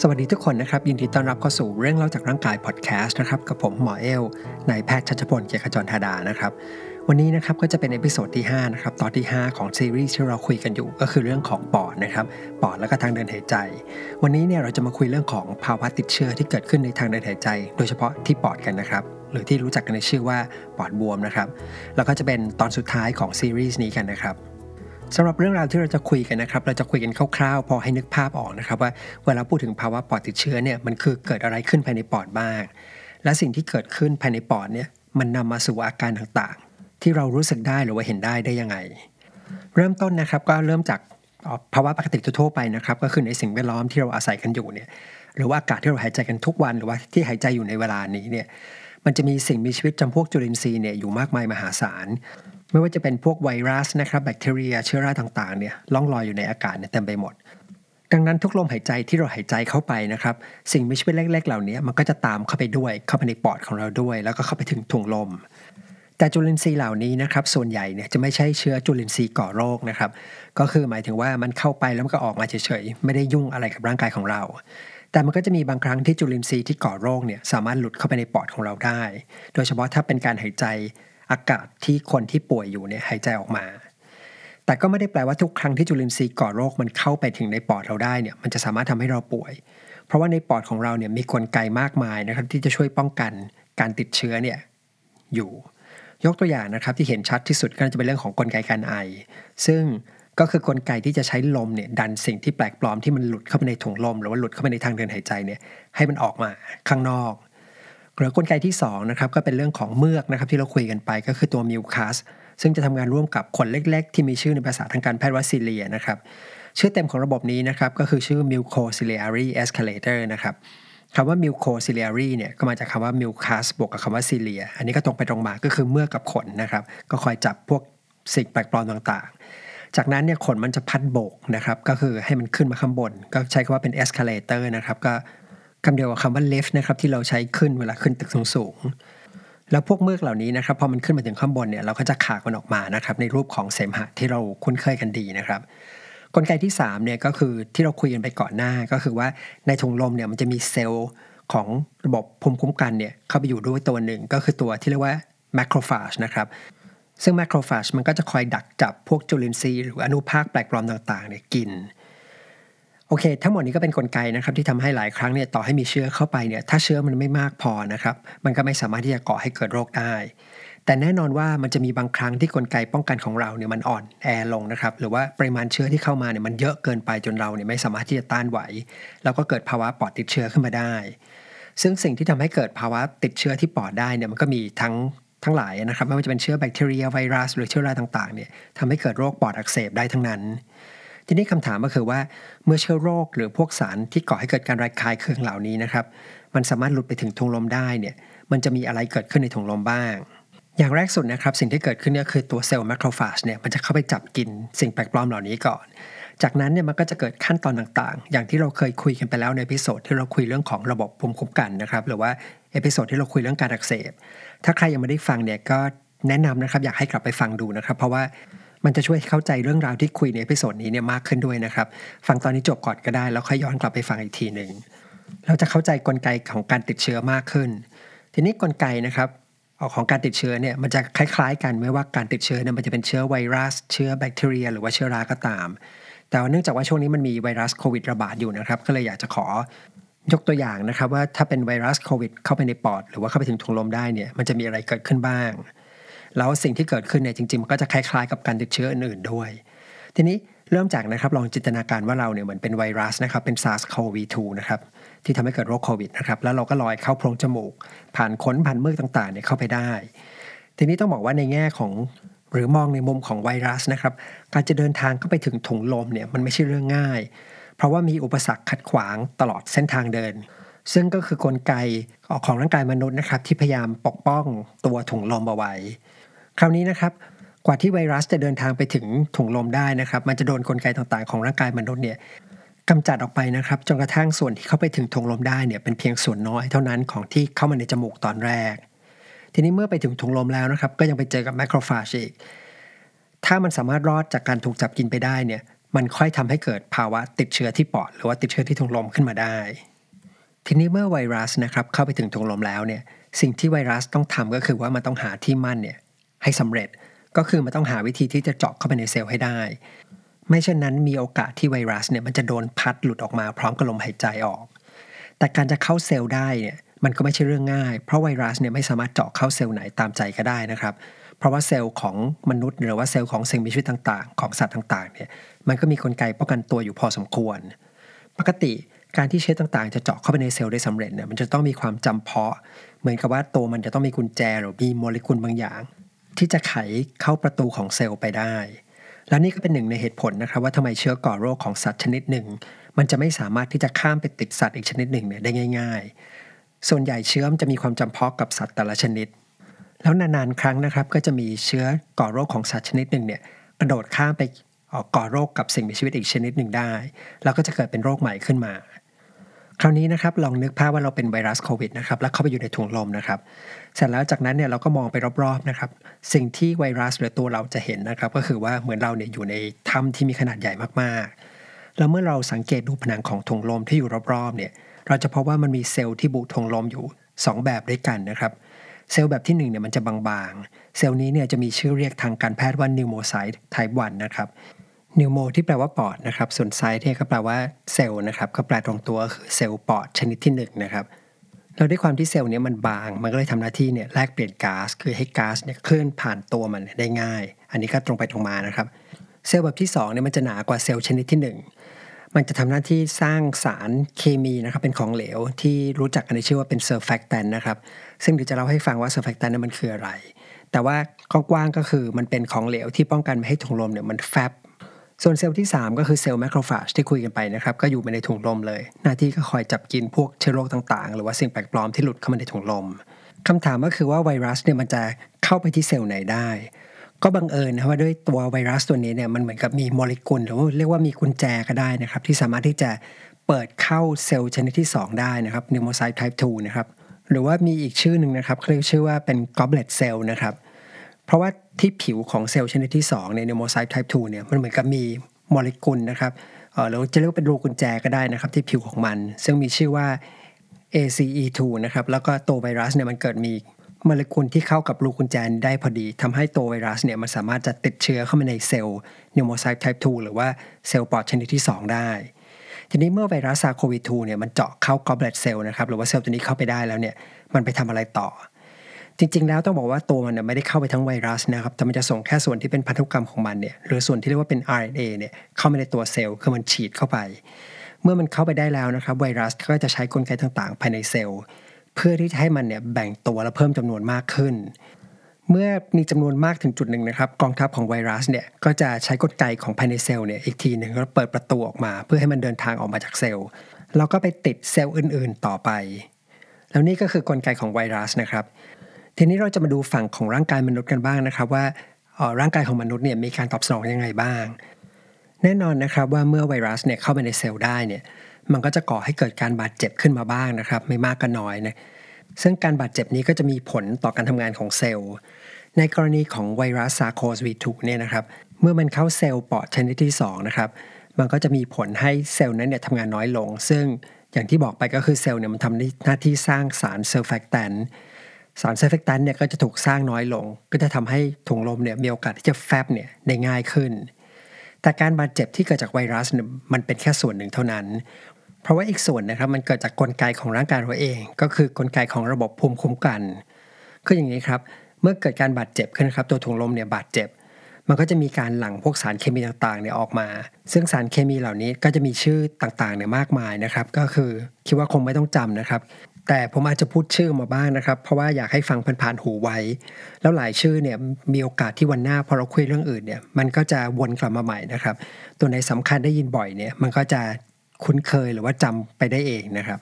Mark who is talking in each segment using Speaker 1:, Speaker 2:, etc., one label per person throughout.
Speaker 1: สวัสดีทุกคนนะครับ ยินดีต้อนรับเข้าสู่เรื่องเล่าจากร่างกายพอดแคสต์นะครับกับผมหมอเอลนายแพทย์ชัชพลเกียรติขจรธาดานะครับ วันนี้นะครับก็จะเป็น episode ที่5นะครับตอนที่ 5 ของซีรีส์ที่เราคุยกันอยู่ ก็คือเรื่องของปอดนะครับปอดแล้วก็ทางเดินหายใจ วันนี้เนี่ยเราจะมาคุยเรื่องของภาวะติดเชื้อที่เกิดขึ้นในทางเดินหายใจ โดยเฉพาะที่ปอดกันนะครับหรือที่รู้จักกันในชื่อว่าปอดบวมนะครับแล้วก็จะเป็นตอนสุดท้ายของซีรีส์นี้กันนะครับ สำหรับเรื่องราวที่เราจะคุยกันนะครับ เราจะคุยกันคร่าวๆ พอให้นึกภาพออกนะครับว่าเวลาพูดถึงภาวะปอดติดเชื้อเนี่ยมันคือเกิดอะไรขึ้นภายในปอดบ้าง และสิ่งที่เกิดขึ้นภายในปอดเนี่ยมันนำมาสู่อาการต่างๆ ที่เรารู้สึกได้หรือว่าเห็นได้ได้ยังไง เริ่มต้นนะครับก็เริ่มจากภาวะปกติทั่วไปนะครับก็คือในสิ่งแวดล้อมที่เราอาศัยกันอยู่เนี่ยหรือว่าอากาศที่เราหายใจกันทุกวันหรือว่าที่หายใจอยู่ในเวลานี้เนี่ยมันจะมีสิ่งมีชีวิตจำพวกจุลินทรีย์เนี่ยอยู่มากมายมหาศาล ไม่ว่าจะเป็นพวกไวรัสนะครับแบคทีเรียเชื้อราต่างๆเนี่ยล่องลอยอยู่ในอากาศเนี่ยเต็มไปหมด ดังนั้นทุกลมหายใจที่เราหายใจเข้าไปนะครับสิ่งมีชีวิตเล็กๆ เหล่านี้มันก็จะตามเข้าไปด้วยเข้าไปในปอดของเราด้วย แล้วก็เข้าไปถึงถุงลม แต่จุลินทรีย์เหล่านี้นะครับส่วนใหญ่เนี่ยจะไม่ใช่เชื้อจุลินทรีย์ก่อโรคนะครับก็คือหมายถึงว่ามันเข้าไปแล้วมันก็ออกมาเฉยๆไม่ได้ยุ่งอะไรกับร่างกายของเราแต่มันก็จะมีบางครั้งที่จุลินทรีย์ที่ก่อโรคเนี่ยสามารถหลุดเข้าไปในปอดของเราได้ โดยเฉพาะถ้าเป็นการหายใจ อากาศที่คนที่ป่วยอยู่เนี่ยหายใจออกมา แต่ก็ไม่ได้แปลว่าทุกครั้งที่จุลินทรีย์ก่อโรคมันเข้าไปถึงในปอดเราได้เนี่ยมันจะสามารถทำให้เราป่วย เพราะว่าในปอดของเราเนี่ยมีกลไกมากมายนะครับที่จะช่วยป้องกันการติดเชื้อเนี่ยอยู่ ยกตัวอย่างนะครับที่เห็นชัดที่สุดก็จะเป็นเรื่องของกลไกการไอ ซึ่งก็คือกลไกที่จะใช้ลมเนี่ยดันสิ่งที่แปลกปลอมที่มันหลุดเข้าไปในถุงลม หรือว่าหลุดเข้าไปในทางเดินหายใจเนี่ยให้มันออกมาข้างนอก หรือกลไกที่2นะครับก็เป็นเรื่องของเมือกนะครับที่เราคุยกันไปก็คือตัวมิวคัสซึ่งจะทำงานร่วมกับขนเล็ก ๆ ที่มีชื่อในภาษาทางการแพทย์ว่าซิเลียนะครับชื่อเต็มของระบบนี้นะครับก็คือชื่อ mucociliary escalator นะครับคำว่า mucociliary เนี่ยก็มาจากคำว่า mucus บวกกับคำว่า cilia อันนี้ก็ตรงไปตรงมาก็คือเมือกกับขนนะครับก็คอยจับพวกสิ่งแปลกปลอมต่างๆ จากนั้นเนี่ยขนมันจะพัดโบกนะครับก็คือให้มันขึ้นมาข้างบน ก็ใช้คำว่าเป็น escalator นะครับก็ คำเดียวกับคำว่า lift นะครับที่เราใช้ขึ้นเวลาขึ้นตึกสูงๆแล้วพวกเมือกเหล่านี้นะครับพอมันขึ้นมาถึงข้างบนเนี่ยเราก็จะขากมันออกมานะครับในรูปของเสมหะที่เราคุ้นเคยกันดีนะครับกลไกที่3เนี่ยก็คือที่เราคุยกันไปก่อนหน้าก็คือว่าในถุงลมเนี่ยมันจะมีเซลล์ของระบบภูมิคุ้มกันเนี่ยเข้าไปอยู่ด้วยตัวหนึ่งก็คือตัวที่เรียกว่าแมคโครฟาจนะครับซึ่งแมคโครฟาจมันก็จะคอยดักจับพวกจุลินทรีย์หรืออนุภาคแปลกปลอมต่างๆเนี่ยกิน อเคทั้งหมดนี้ก็เป็นนกลไกนะครับที่ทำให้หลายครั้งเนี่ยต่อให้มีเชื้อเข้าไปเนี่ยถ้าเชื้อมันไม่มากพอนะครับมันก็ไม่สามารถที่จะก่อให้เกิดโรคได้แต่แน่นอนว่ามันจะมีบางครั้งที่กลไกป้องกันของเราเนี่ยมันอ่อนแอลงนะครับหรือว่าปริมาณเชื้อที่เข้ามาเนี่ยมันเยอะเกินไปจนเราเนี่ยไม่สามารถที่จะต้านไหว แล้วก็เกิดภาวะปอดติดเชื้อขึ้นมาได้ ซึ่งสิ่งที่ทำให้เกิดภาวะติดเชื้อที่ปอดได้เนี่ยมันก็มีทั้งทั้งหลายนะครับไม่ว่าจะเป็นเชื้อแบคทีเรียไวรัส หรือเชื้อราต่างๆเนี่ยทำให้เกิดโรคปอดอักเสบได้ทั้งนั้น ทีนี้คำถามก็คือว่าเมื่อเชื้อโรคหรือพวกสารที่ก่อให้เกิดการระคายเคืองเหล่านี้นะครับ มันสามารถหลุดไปถึงถุงลมได้เนี่ยมันจะมีอะไรเกิดขึ้นในถุงลมบ้าง อย่างแรกสุดนะครับสิ่งที่เกิดขึ้นเนี่ยคือตัวเซลล์ macrophage เนี่ยมันจะเข้าไปจับกินสิ่งแปลกปลอมเหล่านี้ก่อน จากนั้นเนี่ยมันก็จะเกิดขั้นตอนต่างๆ อย่างที่เราเคยคุยกันไปแล้วใน episode ที่เราคุยเรื่องของระบบภูมิคุ้มกันนะครับหรือว่า episode ที่เราคุยเรื่องการอักเสบ ถ้าใครยังไม่ได้ฟังเนี่ยก็แนะนำนะครับอยากให้กลับไปฟังดูนะครับ เพราะว่า มันจะช่วยเข้าใจเรื่องราวที่คุยใน episode นี้เนี่ยมากขึ้นด้วยนะครับ ฟังตอนนี้จบก่อนก็ได้ แล้วค่อยย้อนกลับไปฟังอีกทีหนึ่งเราจะเข้าใจกลไกของการติดเชื้อมากขึ้น ทีนี้กลไกนะครับของการติดเชื้อเนี่ยมันจะคล้าย ๆ กันไม่ว่าการติดเชื้อเนี่ยมันจะเป็นเชื้อไวรัส เชื้อแบคทีเรีย หรือว่าเชื้อราก็ตาม แต่เนื่องจากว่าช่วงนี้มันมีไวรัสโควิดระบาดอยู่นะครับ ก็เลยอยากจะขอยกตัวอย่างนะครับว่าถ้าเป็นไวรัสโควิดเข้าไปในปอด หรือว่าเข้าไปถึงถุงลมได้เนี่ยมันจะมีอะไรเกิดขึ้นบ้าง แล้วสิ่งที่เกิดขึ้นเนี่ยจริงๆมันก็จะคล้ายๆ กับการติดเชื้ออื่นๆด้วย ทีนี้เริ่มจากนะครับลองจินตนาการว่าเราเนี่ยเหมือนเป็นไวรัสนะครับเป็น SARS-CoV-2 นะครับที่ทำให้เกิดโรคโควิดนะครับแล้วเราก็ลอยเข้าโพรงจมูก ผ่านขนผ่านมือต่างๆเนี่ยเข้าไปได้ ทีนี้ต้องบอกว่าในแง่ของหรือมองในมุมของไวรัสนะครับการจะเดินทางเข้าไปถึงถุงลมเนี่ยมันไม่ใช่เรื่องง่าย เพราะว่ามีอุปสรรคขัดขวางตลอดเส้นทางเดิน ซึ่งก็คือกลไกของร่างกายมนุษย์นะครับที่พยายามปกป้องตัวถุงลมเอาไว้ คราวนี้นะครับกว่าที่ไวรัสจะเดินทางไปถึงถุงลมได้นะครับ มันจะโดนกลไกต่างๆของร่างกายมนุษย์เนี่ยกำจัดออกไปนะครับจนกระทั่งส่วนที่เข้าไปถึงถุงลมได้เนี่ยเป็นเพียงส่วนน้อยเท่านั้นของที่เข้ามาในจมูกตอนแรก ทีนี้เมื่อไปถึงถุงลมแล้วนะครับ ก็ยังไปเจอกับแมคโครฟาจอีกถ้ามันสามารถรอดจากการถูกจับกินไปได้เนี่ย มันค่อยทำให้เกิดภาวะติดเชื้อที่ปอด หรือว่าติดเชื้อที่ถุงลมขึ้นมาได้ ทีนี้เมื่อไวรัสนะครับเข้าไปถึงถุงลมแล้วเนี่ยสิ่งที่ไวรัสต้องทำก็คือว่ามันต้องหาที่มั่นเนี่ย ให้สำเร็จ ก็คือมันต้องหาวิธีที่จะเจาะเข้าไปในเซลล์ให้ได้ ไม่เช่นนั้นมีโอกาสที่ไวรัสเนี่ยมันจะโดนพัดหลุดออกมาพร้อมกับลมหายใจออก แต่การจะเข้าเซลล์ได้เนี่ยมันก็ไม่ใช่เรื่องง่าย เพราะไวรัสเนี่ยไม่สามารถเจาะเข้าเซลล์ไหนตามใจก็ได้นะครับ เพราะว่าเซลล์ของมนุษย์ หรือว่าเซลล์ของสิ่งมีชีวิตต่างๆ ของสัตว์ต่างๆเนี่ยมันก็มีกลไกป้องกันตัวอยู่พอสมควร ปกติการที่เชื้อต่างๆ จะเจาะเข้าไปในเซลล์ได้สำเร็จเนี่ยมันจะต้องมีความจำเพาะ เหมือนกับว่าตัวมันจะต้องมีกุญแจหรือมีโมเลกุลบางอย่าง ที่จะไขเข้าประตูของเซลล์ไปได้ และนี่ก็เป็นหนึ่งในเหตุผลนะครับ ว่าทำไมเชื้อก่อโรคของสัตว์ชนิดหนึ่ง มันจะไม่สามารถที่จะข้ามไปติดสัตว์อีกชนิดหนึ่งเนี่ยได้ง่าย ๆ ส่วนใหญ่เชื้อมจะมีความจำเพาะกับสัตว์แต่ละชนิด แล้วนานๆครั้งนะครับ ก็จะมีเชื้อก่อโรคของสัตว์ชนิดหนึ่งเนี่ยกระโดดข้ามไปก่อโรคกับสิ่งมีชีวิตอีกชนิดหนึ่งได้ แล้วก็จะเกิดเป็นโรคใหม่ขึ้นมา คราวนี้นะครับลองนึกภาพว่าเราเป็นไวรัสโควิดนะครับแล้วเข้าไปอยู่ในถุงลมนะครับ เสร็จแล้วจากนั้นเนี่ยเราก็มองไปรอบๆนะครับ สิ่งที่ไวรัสหรือตัวเราจะเห็นนะครับ ก็คือว่าเหมือนเราเนี่ยอยู่ในถ้ำที่มีขนาดใหญ่มากๆ แล้วเมื่อเราสังเกตดูผนังของถุงลมที่อยู่รอบๆเนี่ย เราจะพบว่ามันมีเซลล์ที่บุถุงลมอยู่ 2 แบบด้วยกันนะครับ เซลล์แบบที่1เนี่ยมันจะบางๆ เซลล์นี้เนี่ยจะมีชื่อเรียกทางการแพทย์ว่า pneumocyte type 1นะครับ pneumo ที่แปลว่าปอดนะครับ ส่วน cyte เนี่ยก็แปลว่าเซลล์นะครับ ก็แปลตรงตัวคือเซลล์ปอดชนิดที่1นะครับ แล้วด้วยความที่เซลล์นี้มันบาง มันก็เลยทำหน้าที่เนี่ยแลกเปลี่ยนก๊าซคือให้ก๊าซเนี่ยเคลื่อนผ่านตัวมันได้ง่าย อันนี้ก็ตรงไปตรงมานะครับ เซลล์แบบที่2เนี่ยมันจะหนากว่าเซลล์ชนิดที่ 1 มันจะทำหน้าที่สร้างสารเคมีนะครับเป็นของเหลวที่รู้จักกันในชื่อว่าเป็น surfactant นะครับ ซึ่งเดี๋ยวจะเล่าให้ฟังว่า surfactant นั้นมันคืออะไร แต่ว่ากว้างๆก็คือมันเป็นของเหลวที่ป้องกันไม่ให้ถุงลมเนี่ยมันแฟบ ส่วนเซลล์ที่ 3 ก็คือเซลล์ macrophage ที่คุยกันไปนะครับก็อยู่ในถุงลมเลย หน้าที่ก็คอยจับกินพวกเชื้อโรคต่างๆ หรือว่าสิ่งแปลกปลอมที่หลุดเข้ามาในถุงลมคำถามก็คือว่าไวรัสเนี่ยมันจะเข้าไปที่เซลล์ไหนได้ ก็บังเอิญนะว่าด้วยตัวไวรัสตัวนี้เนี่ยมันเหมือนกับมีโมเลกุลหรือว่าเรียกว่ามีกุญแจก็ได้นะครับที่สามารถที่จะเปิดเข้าเซลล์ชนิดที่ 2 ได้นะครับ pneumocyte type 2นะครับหรือว่ามีอีกชื่อหนึ่งนะครับเรียกชื่อว่าเป็น goblet cell นะครับ เพราะว่าที่ผิวของเซลล์ชนิดที่2ใน pneumocyte type 2เนี่ยมันเหมือนกับมีโมเลกุลนะครับหรือจะเรียกว่าเป็นรูกุญแจก็ได้นะครับที่ผิวของมัน ซึ่งมีชื่อว่า ACE2 นะครับแล้วก็ตัวไวรัสเนี่ยมันเกิดมีโมเลกุลที่เข้ากับรูกุญแจได้พอดีทำให้ตัวไวรัสเนี่ยมันสามารถจะติดเชื้อเข้ามาในเซลล์ pneumocyte type 2หรือว่าเซลล์ปอดชนิดที่ 2 ได้ ทีนี้เมื่อไวรัส SARS-CoV-2 เนี่ยมันเจาะเข้า goblet cell นะครับหรือว่าเซลล์ตัวนี้เข้าไปได้แล้วเนี่ยมันไปทำอะไรต่อ จริง ๆ แล้วต้องบอกว่าตัวมันไม่ได้เข้าไปทั้งไวรัสนะครับ แต่มันจะส่งแค่ส่วนที่เป็นพันธุกรรมของมันเนี่ยหรือส่วนที่เรียกว่าเป็น RNA เนี่ยเข้าไปในตัวเซลล์คือมันฉีดเข้าไป เมื่อมันเข้าไปได้แล้วนะครับไวรัสก็จะใช้กลไกต่างๆ ภายในเซลล์ เพื่อที่จะให้มันเนี่ยแบ่งตัวและเพิ่มจำนวนมากขึ้น เมื่อมีจำนวนมากถึงจุดหนึ่งนะครับกองทัพของไวรัสเนี่ยก็จะใช้กลไกของภายในเซลล์เนี่ยอีกทีหนึ่งก็เปิดประตูออกมา เพื่อให้มันเดินทางออกมาจากเซลล์แล้วก็ไปติดเซลล์อื่น ๆ ต่อไปแล้วนี่ก็คือกลไกของไวรัสนะครับ ทีนี้เราจะมาดูฝั่งของร่างกายมนุษย์กันบ้างนะครับ ว่าร่างกายของมนุษย์เนี่ยมีการตอบสนองยังไงบ้าง แน่นอนนะครับว่าเมื่อไวรัสเนี่ยเข้าไปในเซลล์ได้เนี่ยมันก็จะก่อให้เกิดการบาดเจ็บขึ้นมาบ้างนะครับ ไม่มากก็น้อยนะซึ่งการบาดเจ็บนี้ก็จะมีผลต่อการทำงานของเซลล์ ในกรณีของไวรัส SARS-CoV-2 เนี่ยนะครับเมื่อมันเข้าเซลล์ปอดชนิดที่2นะครับมันก็จะมีผลให้เซลล์นั้นเนี่ยทำงานน้อยลง ซึ่งอย่างที่บอกไปก็คือเซลล์เนี่ยมันทำหน้าที่สร้างสาร surfactant สาร surfactant เนี่ยก็จะถูกสร้างน้อยลง ก็จะทำให้ถุงลมเนี่ยมีโอกาสที่จะแฟบเนี่ยได้ง่ายขึ้น แต่การบาดเจ็บที่เกิดจากไวรัสเนี่ยมันเป็นแค่ส่วนหนึ่งเท่านั้น เพราะว่าอีกส่วนนะครับมันเกิดจากกลไกของร่างกายเราเอง ก็คือกลไกของระบบภูมิคุ้มกันคืออย่างนี้ครับเมื่อเกิดการบาดเจ็บขึ้นครับตัวถุงลมเนี่ยบาดเจ็บ มันก็จะมีการหลั่งพวกสารเคมีต่างๆเนี่ยออกมา ซึ่งสารเคมีเหล่านี้ก็จะมีชื่อต่างๆเนี่ยมากมายนะครับ ก็คือคิดว่าคงไม่ต้องจำนะครับ แต่ผมอาจจะพูดชื่อมาบ้างนะครับ เพราะว่าอยากให้ฟังผ่านๆหูไว้ แล้วหลายชื่อเนี่ยมีโอกาสที่วันหน้าพอเราคุยเรื่องอื่นเนี่ยมันก็จะวนกลับมาใหม่นะครับ ตัวในสำคัญได้ยินบ่อยเนี่ยมันก็จะคุ้นเคยหรือว่าจำไปได้เองนะครับ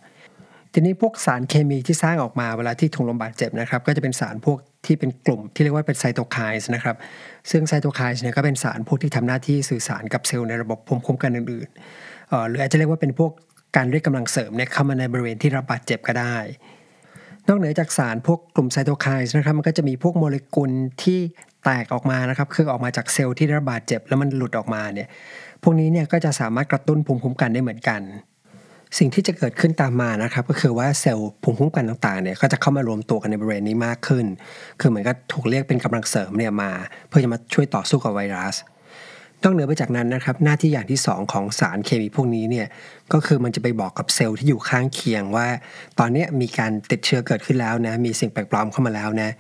Speaker 1: ทีนี้พวกสารเคมีที่สร้างออกมาเวลาที่ถุงลมบาดเจ็บนะครับ ก็จะเป็นสารพวกที่เป็นกลุ่มที่เรียกว่าเป็นไซโตไคน์นะครับ ซึ่งไซโตไคน์เนี่ยก็เป็นสารพวกที่ทำหน้าที่สื่อสารกับเซลล์ในระบบภูมิคุ้มกันอื่นๆหรืออาจจะเรียกว่าเป็นพวก การเรียกกำลังเสริมเนี่ยเข้ามาในบริเวณที่รับบาดเจ็บก็ได้ นอกเหนือจากสารพวกกลุ่มไซโตไคน์นะครับมันก็จะมีพวกโมเลกุลที่แตกออกมานะครับคือออกมาจากเซลล์ที่ได้รับบาดเจ็บแล้วมันหลุดออกมาเนี่ยพวกนี้เนี่ยก็จะสามารถกระตุ้นภูมิคุ้มกันได้เหมือนกัน สิ่งที่จะเกิดขึ้นตามมานะครับก็คือว่าเซลล์ภูมิคุ้มกันต่างๆเนี่ยก็จะเข้ามารวมตัวกันในบริเวณนี้มากขึ้น คือเหมือนกับถูกเรียกเป็นกำลังเสริมเนี่ยมา เพื่อจะมาช่วยต่อสู้กับไวรัส นอกเหนือไปจากนั้นนะครับ หน้าที่อย่างที่ 2 ของสารเคมีพวกนี้เนี่ยก็คือมันจะไปบอกกับเซลล์ที่อยู่ข้างเคียงว่า ตอนนี้มีการติดเชื้อเกิดขึ้นแล้วนะมีสิ่งแปลกปลอมเข้ามาแล้วนะ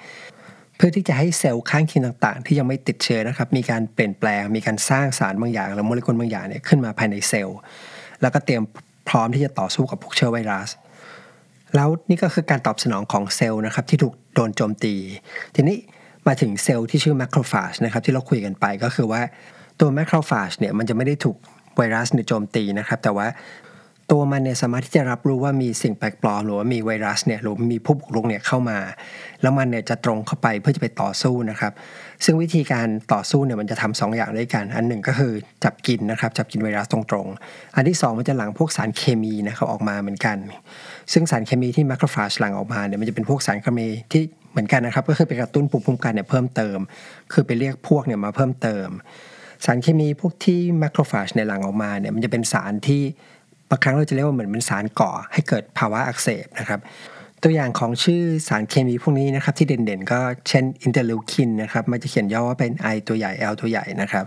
Speaker 1: เพื่อที่จะให้เซลล์ข้างเคียงต่างๆ ที่ยังไม่ติดเชื้อนะครับ มีการเปลี่ยนแปลง มีการสร้างสารบางอย่างหรือโมเลกุลบางอย่างเนี่ยขึ้นมาภายในเซลล์ แล้วก็เตรียมพร้อมที่จะต่อสู้กับพวกเชื้อไวรัสแล้วนี่ก็คือการตอบสนองของเซลล์นะครับที่ถูกโดนโจมตี ทีนี้มาถึงเซลล์ที่ชื่อแมคโครฟาจนะครับที่เราคุยกันไปก็คือว่า ตัวแมคโครฟาจเนี่ยมันจะไม่ได้ถูกไวรัสเนี่ยโจมตีนะครับ แต่ว่าตัวมันเนี่ยสามารถที่จะรับรู้ว่ามีสิ่งแปลกปลอมหรือว่ามีไวรัสเนี่ยหรือมีผู้บุกรุกเนี่ยเข้ามา แล้วมันเนี่ยจะตรงเข้าไปเพื่อจะไปต่อสู้นะครับ ซึ่งวิธีการต่อสู้เนี่ยมันจะทำ2ออย่างด้วยกัน อันหนึ่งก็คือจับกินนะครับจับกินไวรัสตรงๆ อันที่ 2 มันจะหลั่งพวกสารเคมีนะครับออกมาเหมือนกัน ซึ่งสารเคมีที่ macrophage หลั่งออกมาเนี่ยมันจะเป็นพวกสารเคมีที่เหมือนกันนะครับก็คือไปกระตุ้นภูมิคุ้มกันเนี่ยเพิ่มเติม คือไปเรียกพวกเนี่ยมาเพิ่มเติม สารเคมีพวกที่ macrophage เนี่ยหลั่งออกมาเนี่ยมันจะเป็นสารที่บางครั้งเราจะเรียกว่าเหมือนเป็นสารก่อให้เกิดภาวะอักเสบนะครับ ตัวอย่างของชื่อสารเคมีพวกนี้นะครับที่เด่นๆ ก็เช่น interleukin นะครับมันจะเขียนย่อว่าเป็น I ตัวใหญ่ L ตัวใหญ่นะครับ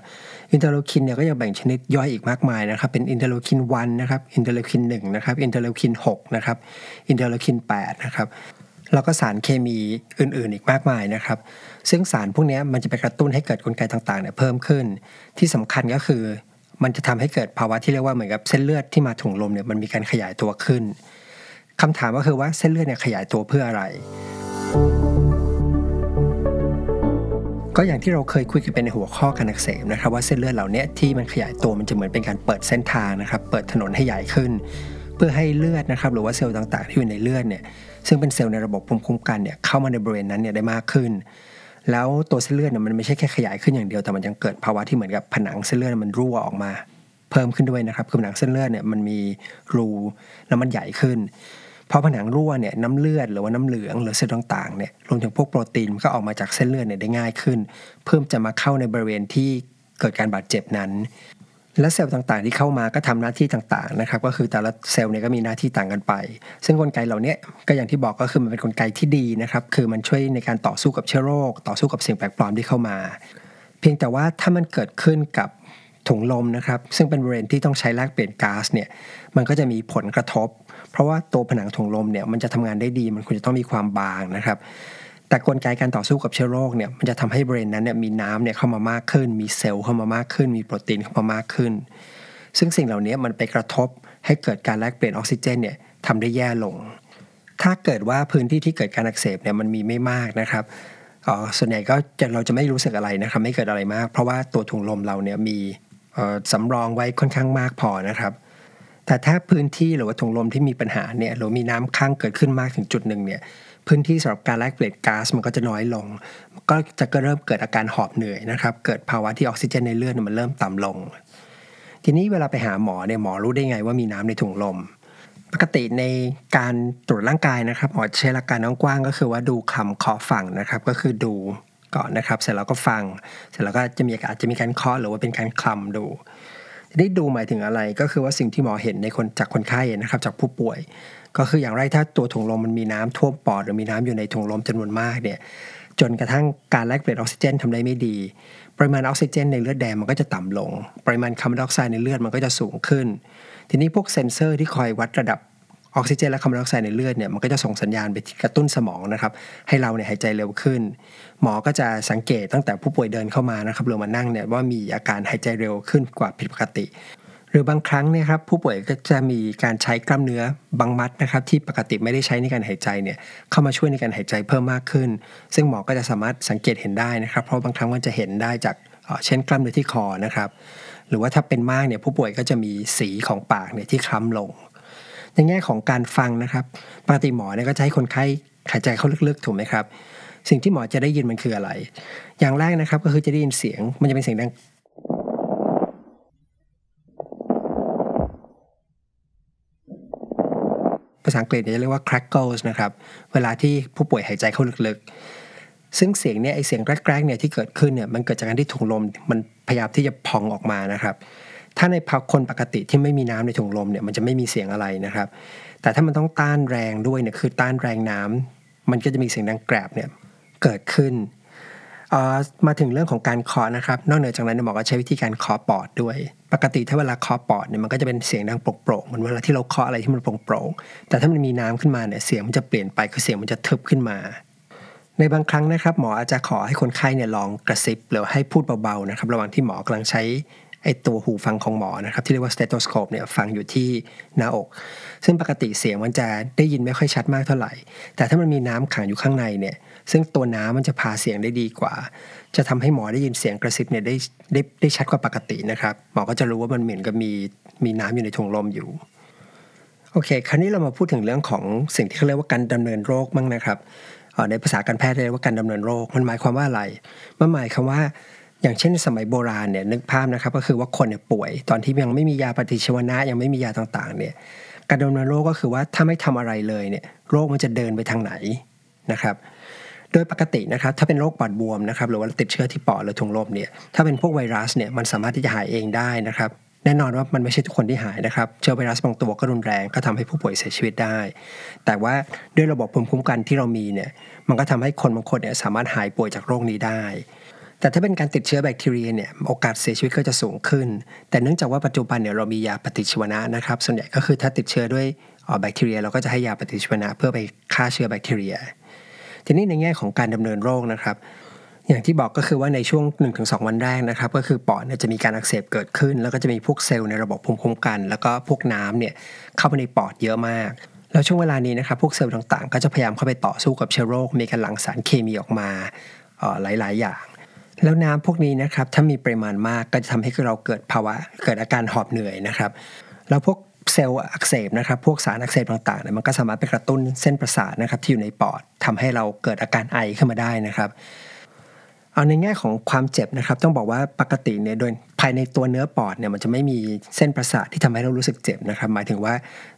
Speaker 1: interleukin เนี่ยก็ยังแบ่งชนิดย่อยอีกมากมายนะครับเป็น interleukin 1นะครับ interleukin 1นะครับ interleukin 6นะครับinterleukin 8นะครับ แล้วก็สารเคมีอื่น ๆ อีกมากมายนะครับ ซึ่งสารพวกนี้มันจะไปกระตุ้นให้เกิดกลไกต่างๆเนี่ยเพิ่มขึ้น ที่สำคัญก็คือ มันจะทำให้เกิดภาวะที่เรียกว่าเหมือนกับเส้นเลือดที่มาถุงลมเนี่ยมันมีการขยายตัวขึ้นคำถามก็คือว่าเส้นเลือดเนี่ยขยายตัวเพื่ออะไร ก็อย่างที่เราเคยคุยกันเป็นในหัวข้อการอักเสบนะครับ ว่าเส้นเลือดเหล่านี้ที่มันขยายตัวมันจะเหมือนเป็นการเปิดเส้นทางนะครับ เปิดถนนให้ใหญ่ขึ้น เพื่อให้เลือดนะครับหรือว่าเซลล์ต่างๆ ที่อยู่ในเลือดเนี่ยซึ่งเป็นเซลล์ในระบบภูมิคุ้มกันเนี่ยเข้ามาในบริเวณนั้นเนี่ยได้มากขึ้น แล้วตัวเส้นเลือดเนี่ยมันไม่ใช่แค่ขยายขึ้นอย่างเดียวแต่มันยังเกิดภาวะที่เหมือนกับผนังเส้นเลือดมันรั่วออกมา เพิ่มขึ้นด้วยนะครับคือผนังเส้นเลือดเนี่ยมันมีรูแล้วมันใหญ่ขึ้นพอผนังรั่วเนี่ยน้ำเลือดหรือว่าน้ำเหลืองหรือเซลล์ต่างๆเนี่ยรวมถึงพวกโปรตีนก็ออกมาจากเส้นเลือดเนี่ยได้ง่ายขึ้น เพิ่มจะมาเข้าในบริเวณที่เกิดการบาดเจ็บนั้น และเซลล์ต่างๆ ที่เข้ามาก็ทำหน้าที่ต่างๆนะครับก็คือแต่ละเซลล์เนี่ยก็มีหน้าที่ต่างกันไป ซึ่งกลไกเหล่านี้ก็อย่างที่บอกก็คือมันเป็นนกลไกที่ดีนะครับคือมันช่วยในการต่อสู้กับเชื้อโรค ต่อสู้กับสิ่งแปลกปลอมที่เข้ามา เพียงแต่ว่าถ้ามันเกิดขึ้นกับถุงลมนะครับซึ่งเป็นบริเวณที่ต้องใช้แลกเปลี่ยนก๊าซเนี่ยมันก็จะมีผลกระทบ เพราะว่าตัวผนังถุงลมเนี่ยมันจะทำงานได้ดีมันควรจะต้องมีความบางนะครับ แต่กลไกการต่อสู้กับเชื้อโรคเนี่ยมันจะทำให้บริเวณนั้นเนี่ยมีน้ำเนี่ยเข้ามามากขึ้น มีเซลล์เข้ามามากขึ้น มีโปรตีนเข้ามามากขึ้น ซึ่งสิ่งเหล่านี้มันไปกระทบให้เกิดการแลกเปลี่ยนออกซิเจนเนี่ยทำได้แย่ลง ถ้าเกิดว่าพื้นที่ที่เกิดการอักเสบเนี่ยมันมีไม่มากนะครับส่วนใหญ่ก็จะเราจะไม่รู้สึกอะไรนะครับไม่เกิดอะไรมาก เพราะว่าตัวถุงลมเราเนี่ยมีสำรองไว้ค่อนข้างมากพอนะครับ แต่ถ้าพื้นที่หรือว่าถุงลมที่มีปัญหาเนี่ยหรือมีน้ำค้างเกิดขึ้นมากถึงจุดหนึ่งเนี่ย พื้นที่สำหรับการแลกเปลี่ยนก๊าซมันก็จะน้อยลง ก็จะก็เริ่มเกิดอาการหอบเหนื่อยนะครับ เกิดภาวะที่ออกซิเจนในเลือดมันเริ่มต่ำลง ทีนี้เวลาไปหาหมอเนี่ยหมอรู้ได้ไงว่ามีน้ำในถุงลม ปกติในการตรวจร่างกายนะครับหมอใช้หลักการกว้างก็คือว่าดูคำเคาะฝั่งนะครับ ก็คือดูก่อนนะครับ เสร็จแล้วก็ฟัง เสร็จแล้วก็จะมีอาจจะมีการเคาะหรือว่าเป็นการคลำดู นี่ดูหมายถึงอะไร ก็คือว่าสิ่งที่หมอเห็นในคนจากคนไข้นะครับ จากผู้ป่วย ก็คืออย่างไรถ้าตัวถุงลมมันมีน้ำท่วมปอดหรือมีน้ำอยู่ในถุงลมจำนวนมากเนี่ยจนกระทั่งการแลกเปลี่ยนออกซิเจนทำได้ไม่ดี ปริมาณออกซิเจนในเลือดแดงมันก็จะต่ำลง ปริมาณคาร์บอนไดออกไซด์ในเลือดมันก็จะสูงขึ้น ทีนี้พวกเซนเซอร์ที่คอยวัดระดับ ออกซิเจนและคาร์บอนไดออกไซด์ในเลือดเนี่ยมันก็จะส่งสัญญาณไปกระตุ้นสมองนะครับ ให้เราเนี่ยหายใจเร็วขึ้น หมอก็จะสังเกตตั้งแต่ผู้ป่วยเดินเข้ามานะครับหรือมานั่งเนี่ยว่ามีอาการหายใจเร็วขึ้นกว่าผิดปกติ หรือบางครั้งเนี่ยครับผู้ป่วยก็จะมีการใช้กล้ามเนื้อบางมัดนะครับ ที่ปกติไม่ได้ใช้ในการหายใจเนี่ยเข้ามาช่วยในการหายใจเพิ่มมากขึ้น ซึ่งหมอก็จะสามารถสังเกตเห็นได้นะครับ เพราะบางครั้งมันจะเห็นได้จากเช่นกล้ามเนื้อที่คอนะครับหรือว่าถ้าเป็นมากเนี่ยผู้ป่วยก็จะมีสีของปากเนี่ยที่คล้ำลง ในแง่ของการฟังนะครับปกติหมอเนี่ยก็จะให้คนไข้หายใจเข้าลึกๆถูกไหมครับ สิ่งที่หมอจะได้ยินมันคืออะไร อย่างแรกนะครับก็คือจะได้ยินเสียง มันจะเป็นเสียงดังภาษาอังกฤษจะเรียกว่า crackles นะครับ เวลาที่ผู้ป่วยหายใจเข้าลึกๆ ซึ่งเสียงเนี่ยไอเสียงแรกๆเนี่ยที่เกิดขึ้นเนี่ยมันเกิดจากการที่ถุงลมมันพยายามที่จะพองออกมานะครับ ถ้าในภาคนปกติที่ไม่มีน้ำในถุงลมเนี่ยมันจะไม่มีเสียงอะไรนะครับ แต่ถ้ามันต้องต้านแรงด้วยเนี่ยคือต้านแรงน้ำมันก็จะมีเสียงดังแกรบเนี่ยเกิดขึ้นมาถึงเรื่องของการเคาะนะครับ นอกเหนือจากนั้นหมอก็ใช้วิธีการเคาะปอดด้วย ปกติถ้าเวลาเคาะปอดเนี่ยมันก็จะเป็นเสียงดังโปร่งๆเหมือนเวลาที่เราเคาะอะไรที่มันโปร่งๆแต่ถ้ามันมีน้ำขึ้นมาเนี่ยเสียงมันจะเปลี่ยนไปคือเสียงมันจะทึบขึ้นมา ในบางครั้งนะครับ หมออาจจะขอให้คนไข้เนี่ยลองกระซิบหรือให้พูดเบาๆนะครับ ระหว่างที่หมอกำลังใช้ ไอตัวหูฟังของหมอนะครับที่เรียกว่า stethoscope เนี่ยฟังอยู่ที่หน้าอก ซึ่งปกติเสียงมันจะได้ยินไม่ค่อยชัดมากเท่าไหร่ แต่ถ้ามันมีน้ำขังอยู่ข้างในเนี่ยซึ่งตัวน้ำมันจะพาเสียงได้ดีกว่า จะทำให้หมอได้ยินเสียงกระซิบเนี่ยได้ได้ได้ชัดกว่าปกตินะครับหมอก็จะรู้ว่ามันเหมือนกับมีมีน้ำอยู่ในถุงลมอยู่โอเค คราวนี้เรามาพูดถึงเรื่องของสิ่งที่เขาเรียกว่าการดำเนินโรคบ้างนะครับในภาษาการแพทย์เรียกว่าการดำเนินโรค มันหมายความว่าอะไร มันหมายความว่า อย่างเช่นสมัยโบราณเนี่ยนึกภาพนะครับก็คือว่าคนเนี่ยป่วย ตอนที่ยังไม่มียาปฏิชีวนะยังไม่มียาต่างๆเนี่ยการดำเนินโรคก็คือว่าถ้าไม่ทำอะไรเลยเนี่ยโรคมันจะเดินไปทางไหนนะครับโดยปกตินะครับถ้าเป็นโรคปอดบวมนะครับหรือว่าติดเชื้อที่ปอดหรือถุงลมเนี่ยถ้าเป็นพวกไวรัสเนี่ยมันสามารถที่จะหายเองได้นะครับแน่นอนว่ามันไม่ใช่ทุกคนที่หายนะครับเชื้อไวรัสบางตัวก็รุนแรงก็ทำให้ผู้ป่วยเสียชีวิตได้ แต่ว่าด้วยระบบภูมิคุ้มกันที่เรามีเนี่ยมันก็ทำให้คนบางคนเนี่ยสามารถหายป่วยจากโรคนี้ได้ แต่ถ้าเป็นการติดเชื้อแบคทีเรียเนี่ยโอกาสเสียชีวิตก็จะสูงขึ้น แต่เนื่องจากว่าปัจจุบันเนี่ยเรามียาปฏิชีวนะนะครับส่วนใหญ่ก็คือถ้าติดเชื้อด้วยแบคทีเรีย เราก็จะให้ยาปฏิชีวนะเพื่อไปฆ่าเชื้อแบคทีเรีย ทีนี้ในแง่ของการดำเนินโรคนะครับอย่างที่บอกก็คือว่าในช่วง 1-2 วันแรกนะครับ ก็คือปอดเนี่ยจะมีการอักเสบเกิดขึ้น แล้วก็จะมีพวกเซลล์ในระบบภูมิคุ้มกัน แล้วก็พวกน้ำเนี่ยเข้าไปในปอดเยอะมาก แล้วช่วงเวลานี้นะครับพวกเซลล์ต่างๆ ก็จะพยายามเข้าไปต่อสู้กับเชื้อโรค มีการหลั่งสารเคมีออกมาหลาย ๆ อย่าง แล้วน้ำพวกนี้นะครับถ้ามีปริมาณมากก็จะทำให้เราเกิดภาวะเกิดอาการหอบเหนื่อยนะครับ แล้วพวกเซลล์อักเสบนะครับ พวกสารอักเสบต่างๆเนี่ยมันก็สามารถไปกระตุ้นเส้นประสาทนะครับที่อยู่ในปอดทำให้เราเกิดอาการไอขึ้นมาได้นะครับ เอาในแง่ของความเจ็บนะครับ ต้องบอกว่าปกติเนี่ยโดยภายในตัวเนื้อปอดเนี่ยมันจะไม่มีเส้นประสาทที่ทำให้เรารู้สึกเจ็บนะครับ หมายถึงว่า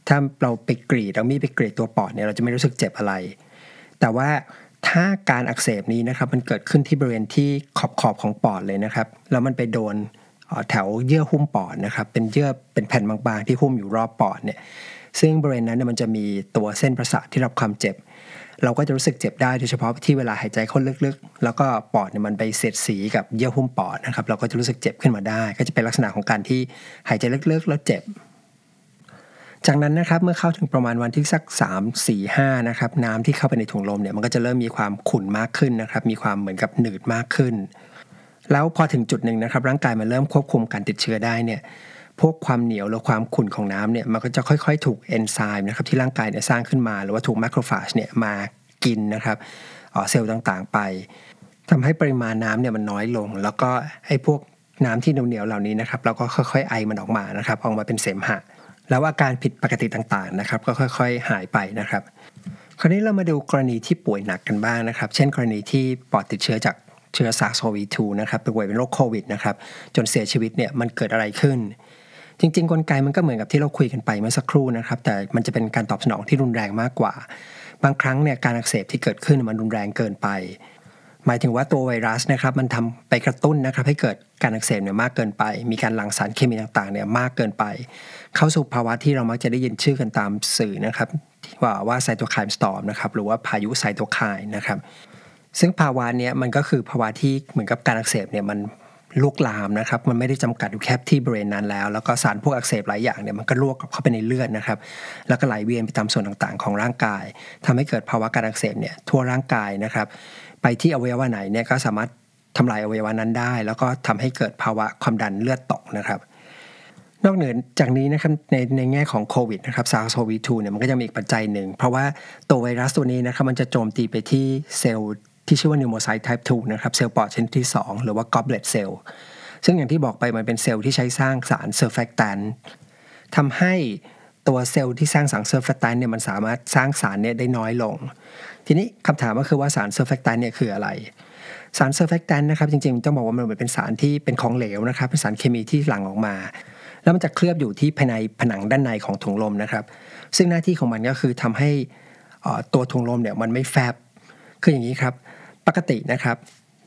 Speaker 1: ถ้าเราไปกรีดเรามีไปกรีดตัวปอดเนี่ยเราจะไม่รู้สึกเจ็บอะไร แต่ว่า ถ้าการอักเสบนี้นะครับมันเกิดขึ้นที่บริเวณที่ขอบขอบของปอดเลยนะครับแล้วมันไปโดนแถวเยื่อหุ้มปอดนะครับเป็นเยื่อเป็นแผ่นบางๆ ที่หุ้มอยู่รอบปอดเนี่ยซึ่งบริเวณนั้นมันจะมีตัวเส้นประสาทที่รับความเจ็บ เราก็จะรู้สึกเจ็บได้โดยเฉพาะที่เวลาหายใจเข้าลึกๆ แล้วก็ปอดเนี่ยมันไปเสียดสีกับเยื่อหุ้มปอดนะครับเราก็จะรู้สึกเจ็บขึ้นมาได้ ก็จะเป็นลักษณะของการที่หายใจลึกๆ แล้วเจ็บ จากนั้นนะครับเมื่อเข้าถึงประมาณวันที่สัก 3 4 5นะครับน้ำที่เข้าไปในถุงลมเนี่ยมันก็จะเริ่มมีความขุ่นมากขึ้นนะครับมีความเหมือนกับหนืดมากขึ้น แล้วพอถึงจุดหนึ่งนะครับร่างกายมันเริ่มควบคุมการติดเชื้อได้เนี่ยพวกความเหนียวหรือความขุ่นของน้ำเนี่ยมันก็จะค่อยๆ ถูกเอนไซม์นะครับที่ร่างกายเนี่ยสร้างขึ้นมา หรือว่าถูกแมคโครฟาจเนี่ยมากินนะครับเซลล์ต่างๆไปทำให้ปริมาณน้ำเนี่ยมันน้อยลง แล้วก็ไอ้พวกน้ำที่เหนียวๆเหล่านี้นะครับเราก็ค่อยๆไอมันออกมานะครับออกมาเป็นเสมหะ แล้วอาการผิดปกติต่างๆนะครับ ก็ค่อย ๆ หายไปนะครับ คราวนี้เรามาดูกรณีที่ป่วยหนักกันบ้างนะครับ เช่น กรณีที่ปอดติดเชื้อจากเชื้อซาร์โควี2นะครับป่วยเป็นโรคโควิดนะครับ จนเสียชีวิตเนี่ยมันเกิดอะไรขึ้น จริง ๆ กลไกมันก็เหมือนกับที่เราคุยกันไปเมื่อสักครู่นะครับ แต่มันจะเป็นการตอบสนองที่รุนแรงมากกว่า บางครั้งเนี่ยการอักเสบที่เกิดขึ้นมันรุนแรงเกินไปหมายถึงว่าตัวไวรัสนะครับมันทำไปกระตุ้นนะครับให้เกิดการอักเสบเนี่ยมากเกินไป มีการหลั่งสารเคมีต่างๆเนี่ยมากเกินไป เข้าสู่ภาวะที่เรามักจะได้ยินชื่อกันตามสื่อนะครับว่าว่าไซโตไคน์สตอมนะครับหรือว่าพายุไซโตไคน์นะครับซึ่งภาวะนี้มันก็คือภาวะที่เหมือนกับการอักเสบเนี่ยมันลุกลามนะครับ มันไม่ได้จำกัดอยู่แค่ที่บริเวณนั้นแล้ว แล้วก็สารพวกอักเสบหลายอย่างเนี่ยมันก็ลวกเข้าไปในเลือดนะครับ แล้วก็ไหลเวียนไปตามส่วนต่างๆ ของร่างกายทำให้เกิดภาวะการอักเสบเนี่ยทั่วร่างกายนะครับ ไปที่อวัยวะไหนเนี่ยก็สามารถทำลายอวัยวะนั้นได้ แล้วก็ทำให้เกิดภาวะความดันเลือดตกนะครับ นอกเหนือจากนี้นะครับในในแง่ของโควิดนะครับ SARS-CoV-2 เนี่ยมันก็ยังมีอีกปัจจัยหนึ่ง เพราะว่าตัวไวรัสตัวนี้นะครับมันจะโจมตีไปที่เซลล์ที่ชื่อว่า pneumocyte type 2นะครับเซลล์ปอดชนิดที่ 2 หรือว่า goblet cell ซึ่งอย่างที่บอกไปมันเป็นเซลล์ที่ใช้สร้างสาร surfactant ทำให้ตัวเซลล์ที่สร้างสาร surfactant เนี่ยมันสามารถสร้างสารเนี่ยได้น้อยลง ทีนี้คำถามก็คือว่าสาร surfactant เนี่ยคืออะไรสาร surfactant นะครับจริงๆต้องบอกว่ามันเหมือนเป็นสารที่เป็นของเหลวนะครับเป็นสารเคมีที่หลั่งออกมา แล้วมันจะเคลือบอยู่ที่ภายในผนังด้านในของถุงลมนะครับ ซึ่งหน้าที่ของมันก็คือทำให้ตัวถุงลมเนี่ยมันไม่แฟบคืออย่างนี้ครับ ปกตินะครับ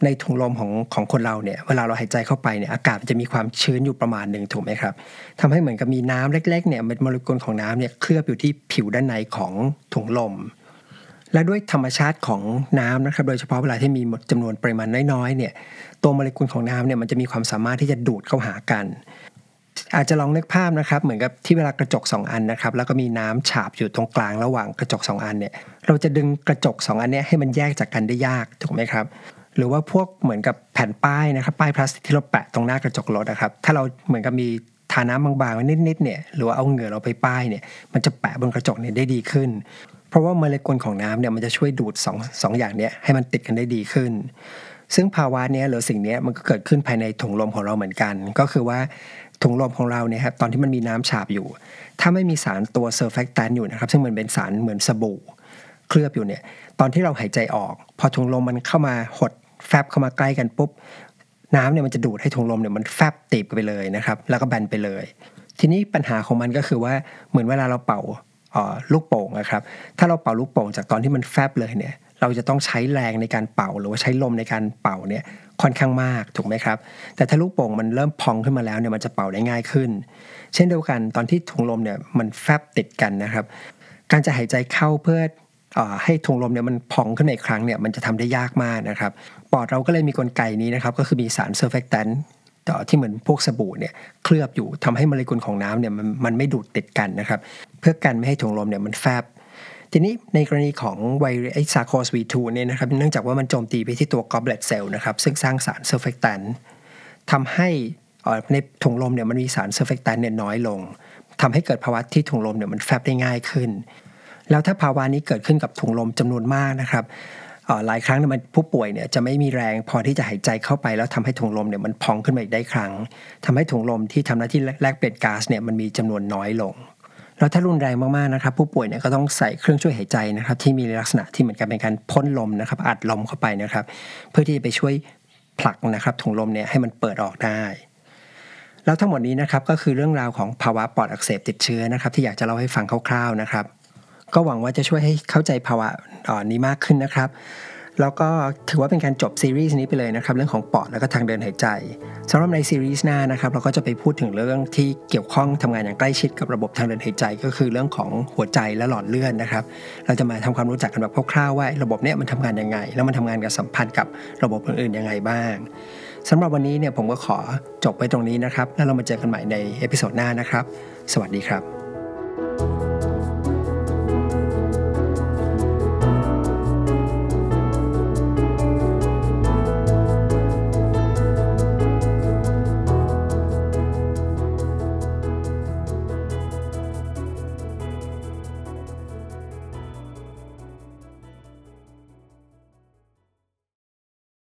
Speaker 1: ในถุงลมของของคนเราเนี่ยเวลาเราหายใจเข้าไปเนี่ยอากาศมันจะมีความชื้นอยู่ประมาณหนึ่งถูกไหมครับทำให้เหมือนกับมีน้ำเล็กๆเนี่ยโมเลกุลของน้ำเนี่ยเคลือบอยู่ที่ผิวด้านในของถุงลม และด้วยธรรมชาติของน้ำนะครับ โดยเฉพาะเวลาที่มีจำนวนปริมาณน้อยๆเนี่ยตัวโมเลกุลของน้ำเนี่ยมันจะมีความสามารถที่จะดูดเข้าหากัน อาจจะลองนึกภาพนะครับ เหมือนกับที่เวลากระจก 2 อันนะครับ แล้วก็มีน้ำฉาบอยู่ตรงกลางระหว่างกระจก 2 อันเนี่ย เราจะดึงกระจก 2 อันเนี้ยให้มันแยกจากกันได้ยากถูกไหมครับ หรือว่าพวกเหมือนกับแผ่นป้ายนะครับ ป้ายพลาสติกที่เราแปะตรงหน้ากระจกรถนะครับ ถ้าเราเหมือนกับมีทาน้ำบางๆไว้นิดๆเนี่ย หรือว่าเอาเหงื่อเราไปป้ายเนี่ย มันจะแปะบนกระจกเนี่ยได้ดีขึ้น เพราะว่าโมเลกุลของน้ำเนี่ยมันจะช่วยดูด2งอย่างเนี้ยให้มันติดกันได้ดีขึ้นซึ่งภาวะนี้หรือสิ่งนี้มันก็เกิดขึ้นภายในถุงลมของเราเหมือนกัน ก็คือว่า ถุงลมของเราเนี่ยครับตอนที่มันมีน้ำฉาบอยู่ ถ้าไม่มีสารตัวเซอร์แฟกแตนอยู่นะครับ ซึ่งมันเป็นสารเหมือนสบู่เคลือบอยู่เนี่ยตอนที่เราหายใจออก พอถุงลมมันเข้ามาหดแฟบเข้ามาใกล้กันปุ๊บน้ำเนี่ยมันจะดูดให้ถุงลมเนี่ยมันแฟบตีบไปเลยนะครับ แล้วก็แบนไปเลย ทีนี้ปัญหาของมันก็คือว่าเหมือนเวลาเราเป่าลูกโป่งนะครับ ถ้าเราเป่าลูกโป่งจากตอนที่มันแฟบเลยเนี่ย เราจะต้องใช้แรงในการเป่า หรือว่าใช้ลมในการเป่าเนี่ยค่อนข้างมากถูกไหมครับ แต่ถ้าลูกโป่งมันเริ่มพองขึ้นมาแล้วเนี่ยมันจะเป่าได้ง่ายขึ้น เช่นเดียวกันตอนที่ถุงลมเนี่ยมันแฟบติดกันนะครับ การจะหายใจเข้าเพื่อให้ถุงลมเนี่ยมันพองขึ้นในครั้งเนี่ยมันจะทำได้ยากมากนะครับปอดเราก็เลยมีกลไกนี้นะครับก็คือมีสารเซอร์เฟกแตนที่เหมือนพวกสบู่เนี่ยเคลือบอยู่ทำให้โมเลกุลของน้ำเนี่ยมันมันไม่ดูดติดกันนะครับ เพื่อกันไม่ให้ถุงลมเนี่ยมันแฟบ ทีนี้ในกรณีของไวรัส SARS-CoV-2 เนี่ยนะครับเนื่องจากว่ามันโจมตีไปที่ตัว goblet cell นะครับซึ่งสร้างสาร surfactant ทำให้ในถุงลมเนี่ยมันมีสาร surfactant เนี่ยน้อยลงทำให้เกิดภาวะที่ถุงลมเนี่ยมันแฟบได้ง่ายขึ้น แล้วถ้าภาวะนี้เกิดขึ้นกับถุงลมจำนวนมากนะครับหลายครั้งมันผู้ป่วยเนี่ยจะไม่มีแรงพอที่จะหายใจเข้าไป แล้วทำให้ถุงลมเนี่ยมันพองขึ้นมาอีกได้ครั้งทำให้ถุงลมที่ทำหน้าที่แลกเปลี่ยนก๊าซเนี่ยมันมีจำนวนน้อยลง แล้วถ้ารุนแรงมากๆนะครับ ผู้ป่วยเนี่ยก็ต้องใส่เครื่องช่วยหายใจนะครับ ที่มีลักษณะที่เหมือนกับเป็นการพ่นลมนะครับ อัดลมเข้าไปนะครับ เพื่อที่จะไปช่วยผลักนะครับถุงลมเนี่ยให้มันเปิดออกได้แล้วทั้งหมดนี้นะครับก็คือเรื่องราวของภาวะปอดอักเสบติดเชื้อนะครับ ที่อยากจะเล่าให้ฟังคร่าวๆนะครับ ก็หวังว่าจะช่วยให้เข้าใจภาวะนี้มากขึ้นนะครับ แล้วก็ถือว่าเป็นการจบซีรีส์นี้ไปเลยนะครับเรื่องของปอดแล้วก็ทางเดินหายใจสำหรับในซีรีส์หน้านะครับเราก็จะไปพูดถึงเรื่องที่เกี่ยวข้องทำงานอย่างใกล้ชิดกับระบบทางเดินหายใจ ก็คือเรื่องของหัวใจและหลอดเลือดนะครับ เราจะมาทำความรู้จักกันแบบคร่าวๆว่าระบบเนี้ยมันทำงานยังไง แล้วมันทำงานกับสัมพันธ์กับระบบอื่นๆยังไงบ้างสำหรับวันนี้เนี่ยผมก็ขอจบไปตรงนี้นะครับ แล้วเรามาเจอกันใหม่ใน episode หน้านะครับ สวัสดีครับ